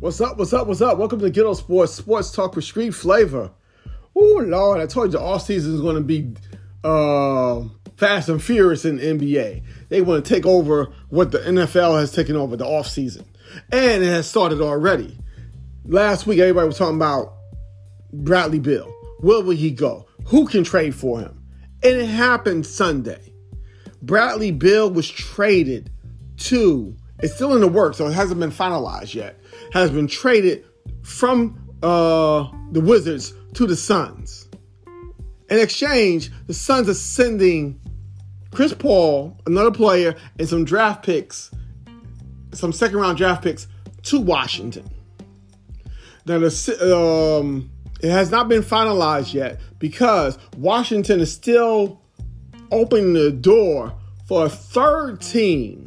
What's up? What's up? What's up? Welcome to Ghetto Sports, sports talk with street flavor. Oh Lord, I told you the off season is going to be uh, fast and furious in the NBA. They want to take over what the NFL has taken over the off season, and it has started already. Last week, everybody was talking about Bradley Beal. Where will he go? Who can trade for him? And it happened Sunday. Bradley Beal was traded to. It's still in the works, so it hasn't been finalized yet. Has been traded from uh, the Wizards to the Suns. In exchange, the Suns are sending Chris Paul, another player, and some draft picks, some second round draft picks to Washington. Now, the, um, it has not been finalized yet because Washington is still opening the door for a third team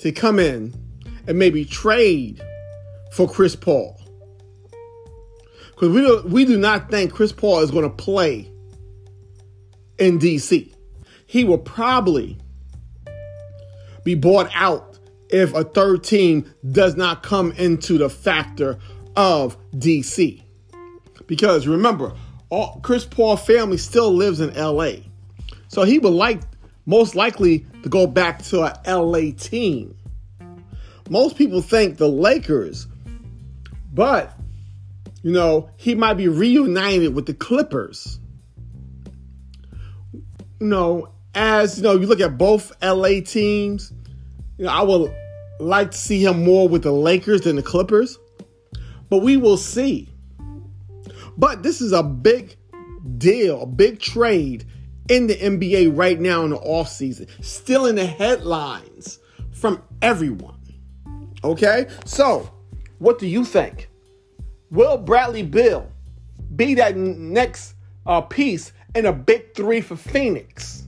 to come in and maybe trade for Chris Paul. Because we, do, we do not think Chris Paul is going to play in DC. He will probably be bought out if a third team does not come into the factor of DC. Because remember, all, Chris Paul family still lives in LA. So he would like most likely to go back to a LA team. Most people think the Lakers, but you know, he might be reunited with the Clippers. You know, as you know, you look at both LA teams, you know, I would like to see him more with the Lakers than the Clippers. But we will see. But this is a big deal, a big trade in the NBA right now in the offseason. Still in the headlines from everyone. Okay? So, what do you think? Will Bradley Beal be that next uh, piece in a big three for Phoenix?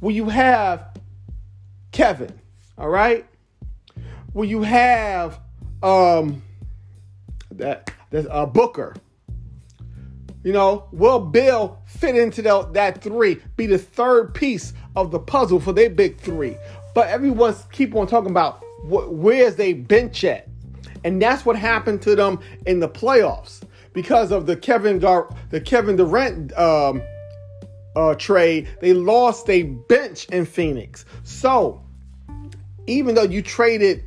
Will you have Kevin? All right? Will you have um that that uh, Booker? You know, will Beal fit into the, that three, be the third piece of the puzzle for their big three? But everyone's keep on talking about where's they bench at, and that's what happened to them in the playoffs because of the Kevin Gar- the Kevin Durant um, uh, trade. They lost a bench in Phoenix. So even though you traded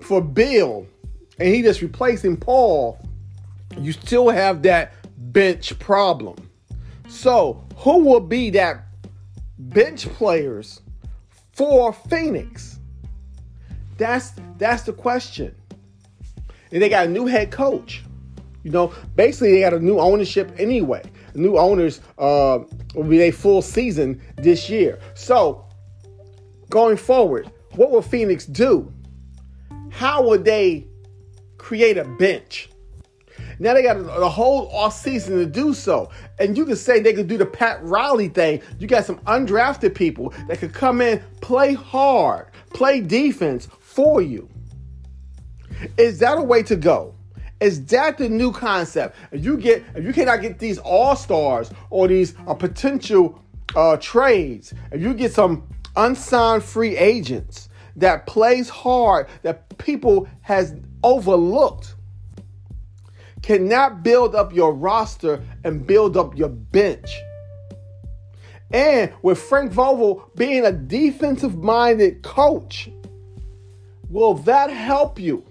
for Beal and he just replacing Paul, you still have that bench problem. So, who will be that bench players for Phoenix? That's that's the question. And they got a new head coach. You know, basically they got a new ownership anyway. New owners uh, will be a full season this year. So, going forward, what will Phoenix do? How would they create a bench? Now they got a, whole off season to do so. And you could say they could do the Pat Riley thing. You got some undrafted people that could come in, play hard, play defense for you. Is that a way to go? Is that the new concept? If you get, if you cannot get these all stars or these uh, potential uh, trades, if you get some unsigned free agents that plays hard, that people has overlooked, cannot build up your roster and build up your bench. And with Frank Vogel being a defensive minded coach, will that help you?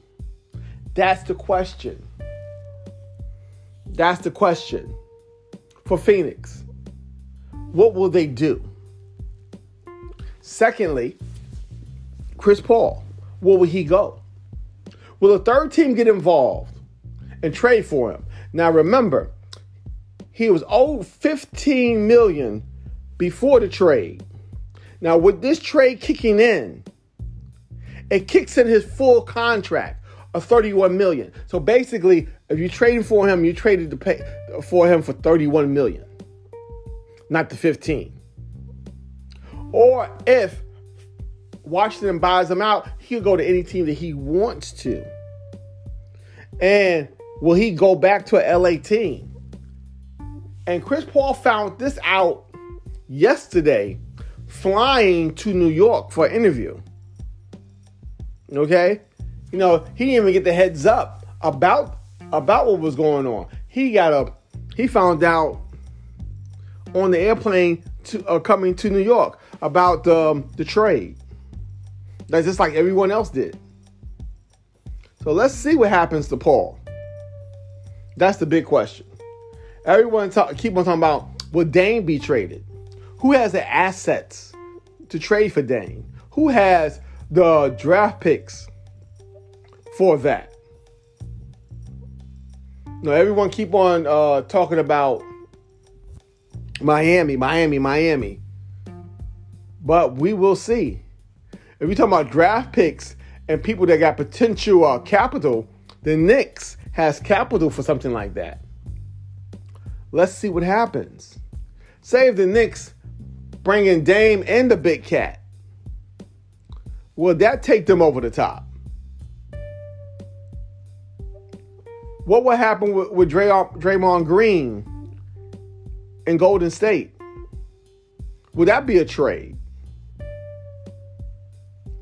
That's the question. That's the question for Phoenix. What will they do? Secondly, Chris Paul, where will he go? Will a third team get involved? and trade for him. Now remember, he was owed 15 million before the trade. Now with this trade kicking in, it kicks in his full contract of 31 million. So basically, if you traded for him, you traded to pay for him for 31 million, not the 15. Or if Washington buys him out, he'll go to any team that he wants to. And will he go back to a LA team? And Chris Paul found this out yesterday, flying to New York for an interview. Okay? You know, he didn't even get the heads up about about what was going on. He got a he found out on the airplane to uh, coming to New York about um, the trade. That's just like everyone else did. So let's see what happens to Paul. That's the big question. Everyone talk, keep on talking about will Dame be traded? Who has the assets to trade for Dame? Who has the draft picks for that? No, everyone keep on uh, talking about Miami, Miami, Miami. But we will see. If you're talking about draft picks and people that got potential uh, capital, the Knicks has capital for something like that. Let's see what happens. Say if the Knicks bring in Dame and the Big Cat. Will that take them over the top? What would happen with, with Dray- Draymond Green in Golden State? Would that be a trade?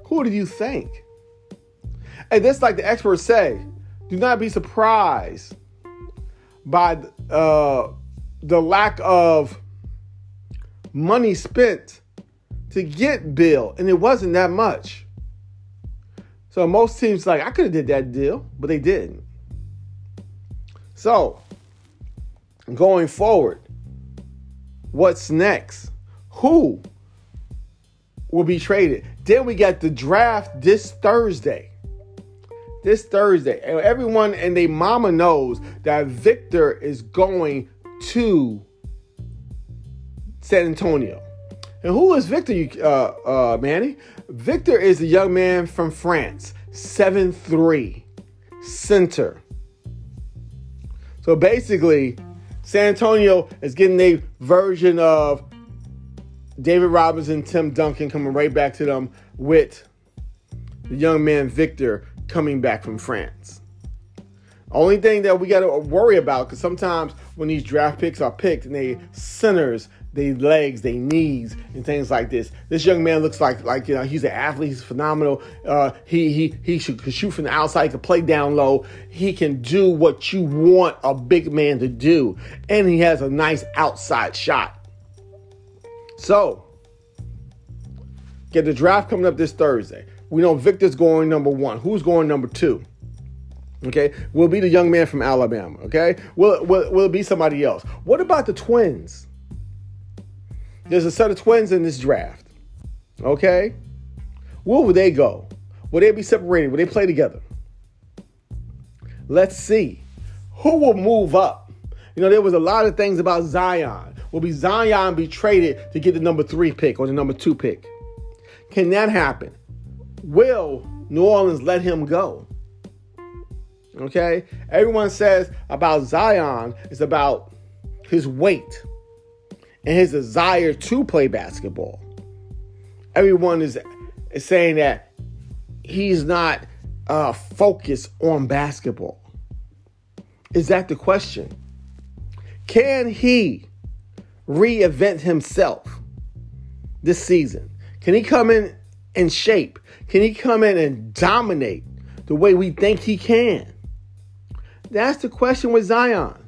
Who do you think? And this, like the experts say, do not be surprised by uh, the lack of money spent to get Beal, and it wasn't that much. So most teams like I could have did that deal, but they didn't. So going forward, what's next? Who will be traded? Then we got the draft this Thursday. This Thursday. And everyone and their mama knows that Victor is going to San Antonio. And who is Victor, uh, uh, Manny? Victor is a young man from France, seven three, center. So basically, San Antonio is getting a version of David Robinson, and Tim Duncan coming right back to them with the young man Victor coming back from France. Only thing that we got to worry about, because sometimes when these draft picks are picked and they centers, they legs, they knees, and things like this. This young man looks like like you know he's an athlete. He's phenomenal. Uh, he he he should, can shoot from the outside. He can play down low. He can do what you want a big man to do, and he has a nice outside shot. So, get the draft coming up this Thursday. We know Victor's going number one. Who's going number two? Okay, will be the young man from Alabama. Okay, will, will, will it be somebody else? What about the twins? There's a set of twins in this draft. Okay, where would they go? Will they be separated? Will they play together? Let's see. Who will move up? You know, there was a lot of things about Zion. Will be Zion be traded to get the number three pick or the number two pick? Can that happen? Will New Orleans let him go? Okay? Everyone says about Zion is about his weight and his desire to play basketball. Everyone is, saying that he's not uh, focused on basketball. Is that the question? Can he reinvent himself this season? Can he come in in shape? Can he come in and dominate the way we think he can? That's the question with Zion.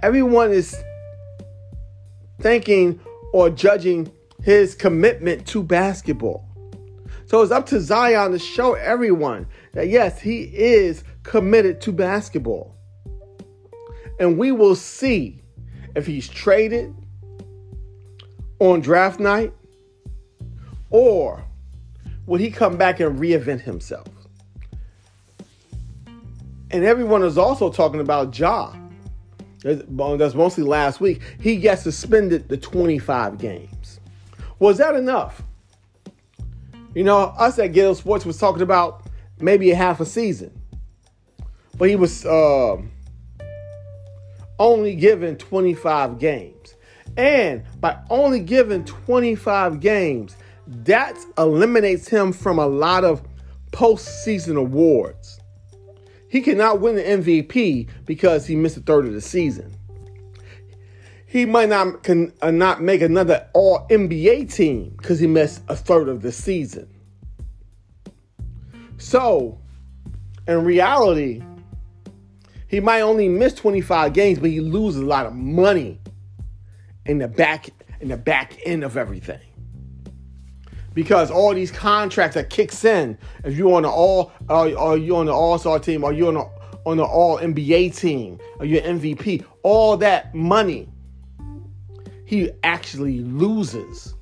Everyone is thinking or judging his commitment to basketball. So it's up to Zion to show everyone that yes, he is committed to basketball. And we will see if he's traded on draft night or would he come back and reinvent himself? And everyone is also talking about Ja. That's mostly last week. He gets suspended the 25 games. Was that enough? You know, us at Ghetto Sports was talking about maybe a half a season. But he was uh, only given 25 games. And by only giving 25 games, that eliminates him from a lot of postseason awards. He cannot win the MVP because he missed a third of the season. He might not can uh, not make another All NBA team because he missed a third of the season. So, in reality, He might only miss 25 games, but he loses a lot of money in the back in the back end of everything. Because all these contracts that kicks in, if you're on the all, uh, are you on the All Star team, are you on the on the All NBA team, are you're MVP, all that money, he actually loses.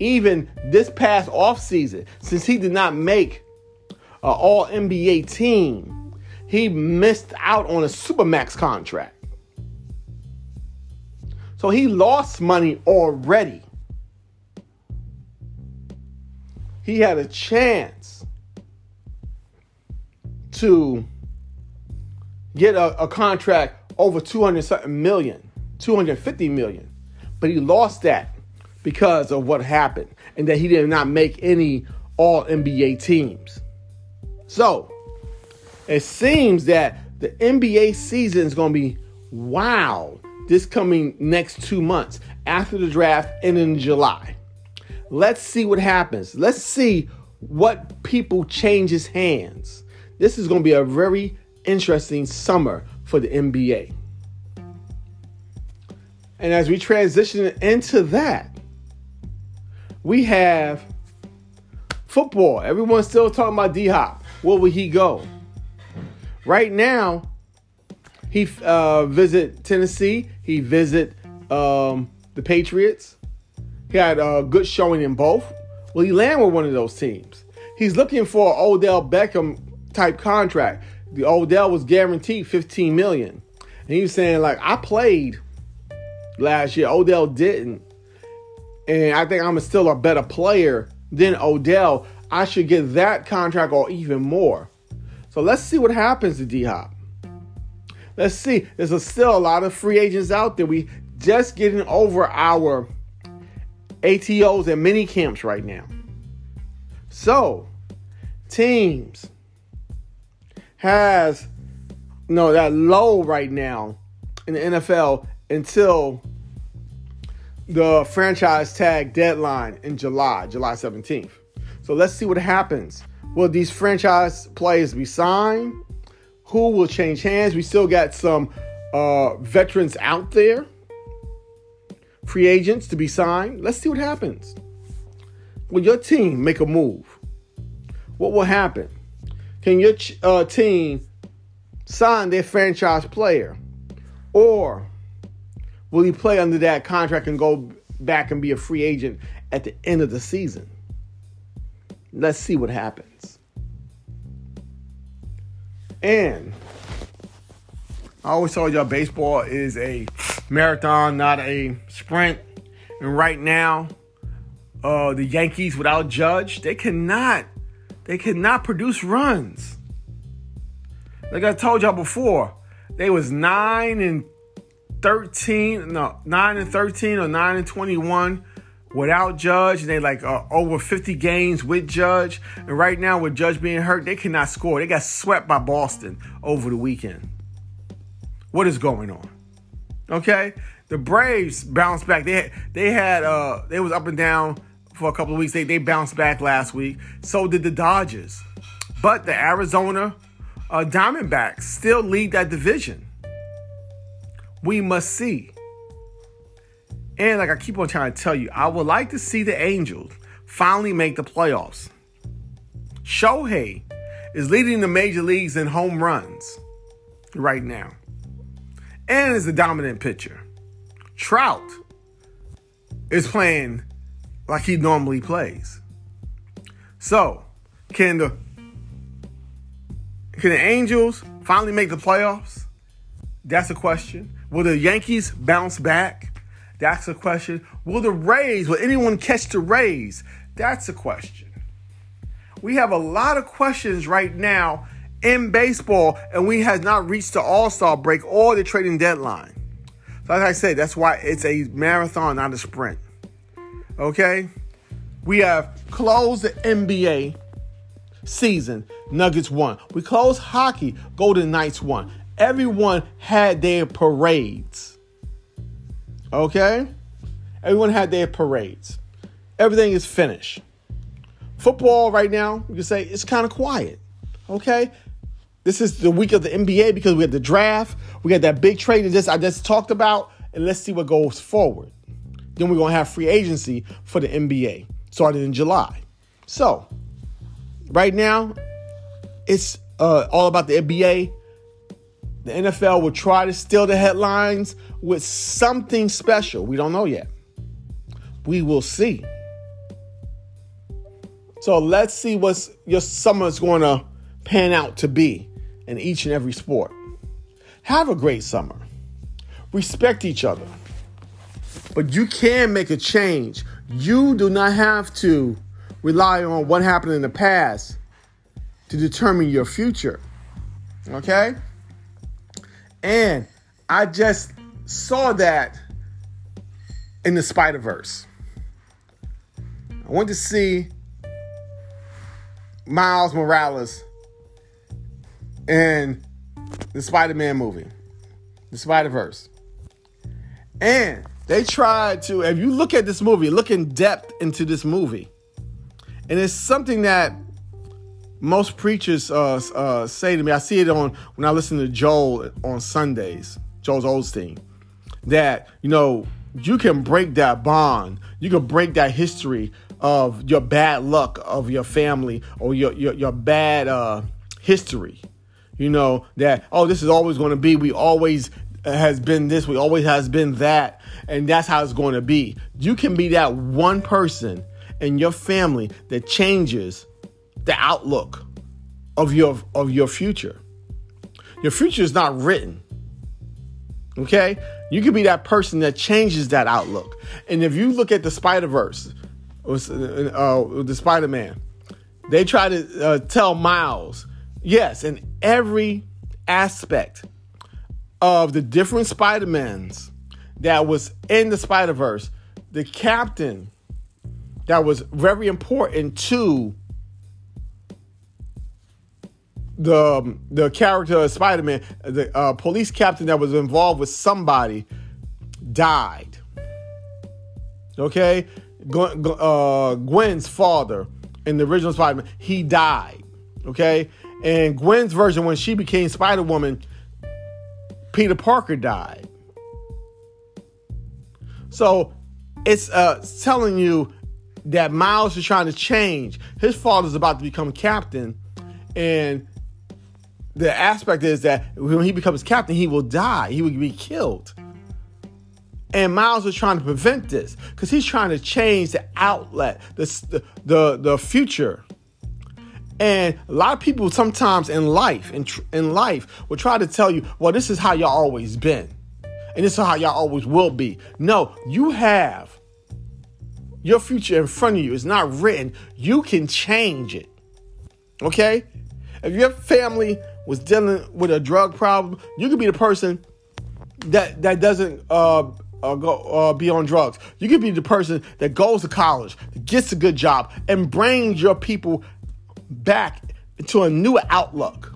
Even this past off season, since he did not make an All NBA team, he missed out on a Supermax contract. So he lost money already. He had a chance to get a, a contract over 200 something million, 250 million. But he lost that because of what happened and that he did not make any all NBA teams. So it seems that the NBA season is going to be wild this coming next two months after the draft and in July. Let's see what happens. Let's see what people changes hands. This is going to be a very interesting summer for the NBA. And as we transition into that, we have football. Everyone's still talking about D Hop. Where will he go? Right now, he uh, visit Tennessee. He visit um, the Patriots. He had a good showing in both. Will he land with one of those teams? He's looking for an Odell Beckham type contract. The Odell was guaranteed 15 million. And he was saying, like, I played last year. Odell didn't. And I think I'm still a better player than Odell. I should get that contract or even more. So let's see what happens to D Hop. Let's see. There's a, still a lot of free agents out there. We just getting over our ATOs and mini camps right now. So, teams has no that low right now in the NFL until the franchise tag deadline in July, July 17th. So let's see what happens. Will these franchise players be signed? who will change hands. We still got some uh, veterans out there, free agents to be signed. Let's see what happens. Will your team make a move? What will happen? Can your uh, team sign their franchise player? Or will he play under that contract and go back and be a free agent at the end of the season? Let's see what happens. And I always told y'all baseball is a marathon, not a sprint. And right now, uh, the Yankees without Judge, they cannot, they cannot produce runs. Like I told y'all before, they was nine and thirteen, no, nine and thirteen or nine and twenty-one without Judge, and they like uh, over 50 games with Judge. And right now, with Judge being hurt, they cannot score. They got swept by Boston over the weekend. What is going on? Okay, the Braves bounced back. They had, they had uh they was up and down for a couple of weeks. They they bounced back last week. So did the Dodgers, but the Arizona uh, Diamondbacks still lead that division. We must see and like I keep on trying to tell you, I would like to see the Angels finally make the playoffs. Shohei is leading the major leagues in home runs right now and is the dominant pitcher. Trout is playing like he normally plays. So, can the can the Angels finally make the playoffs? That's a question. Will the Yankees bounce back? That's a question. Will the Rays, will anyone catch the Rays? That's a question. We have a lot of questions right now in baseball, and we have not reached the All Star break or the trading deadline. So, like I said, that's why it's a marathon, not a sprint. Okay? We have closed the NBA season. Nuggets won. We closed hockey. Golden Knights won. Everyone had their parades. Okay? Everyone had their parades. Everything is finished. Football right now, you can say it's kind of quiet. Okay? This is the week of the NBA because we had the draft. We got that big trade that just I just talked about, and let's see what goes forward. Then we're gonna have free agency for the NBA starting in July. So right now, it's uh, all about the NBA. The NFL will try to steal the headlines with something special. We don't know yet. We will see. So let's see what your summer is going to pan out to be in each and every sport. Have a great summer. Respect each other. But you can make a change. You do not have to rely on what happened in the past to determine your future. Okay? And I just saw that in the Spider Verse. I went to see Miles Morales in the Spider Man movie, the Spider Verse. And they tried to, if you look at this movie, look in depth into this movie, and it's something that most preachers uh, uh, say to me. I see it on when I listen to Joel on Sundays, Joel Osteen, that, you know, you can break that bond, you can break that history of your bad luck of your family or your your, your bad uh, history. You know that oh this is always going to be. We always has been this. We always has been that, and that's how it's going to be. You can be that one person in your family that changes the outlook of your of your future. Your future is not written. Okay? You can be that person that changes that outlook. And if you look at the Spider Verse, was uh, the Spider Man. They try to uh, tell Miles, yes, in every aspect of the different Spider Mans that was in the Spider Verse, the captain that was very important to the um, the character of Spider Man, the uh, police captain that was involved with somebody, died. Okay, uh, Gwen's father in the original Spider-Man, he died. Okay, and Gwen's version, when she became Spider Woman, Peter Parker died. So it's uh, telling you that Miles is trying to change. His father's about to become captain, and the aspect is that when he becomes captain, he will die. He will be killed. And Miles is trying to prevent this because he's trying to change the outlet, the, the, the future. And a lot of people sometimes in life, in, in life, will try to tell you, well, this is how y'all always been. And this is how y'all always will be. No, you have your future in front of you. It's not written. You can change it. Okay? If your family was dealing with a drug problem, you could be the person that that doesn't uh, uh, go uh, be on drugs. You could be the person that goes to college, gets a good job, and brings your people back to a new outlook.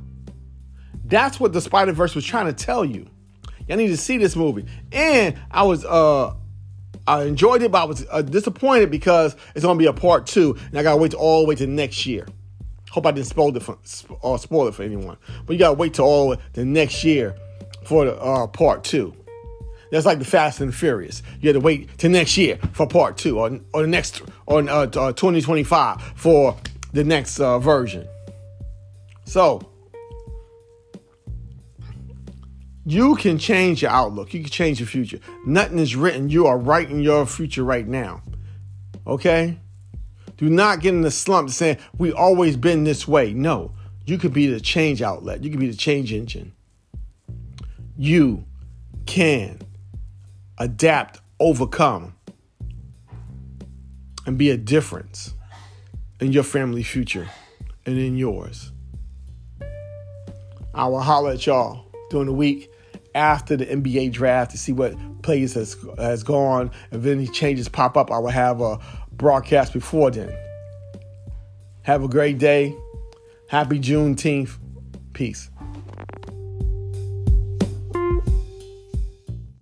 That's what the Spider Verse was trying to tell you. Y'all need to see this movie. And I was uh I enjoyed it, but I was uh, disappointed because it's gonna be a part two, and I gotta wait all the way to next year. Hope I didn't spoil it for uh, spoil it for anyone, but you gotta wait till all the next year for the uh, part two. That's like the Fast and the Furious. You had to wait till next year for part two, or, or the next, or uh, 2025 for the next uh, version. So, you can change your outlook. You can change your future. Nothing is written. You are writing your future right now. Okay? Do not get in the slump saying, we always been this way. No, you could be the change outlet. You could be the change engine. You can adapt, overcome, and be a difference in your family future and in yours. I will holler at y'all during the week after the NBA draft to see what players has has gone. If any changes pop up, I will have a broadcast before then. Have a great day. Happy Juneteenth. Peace.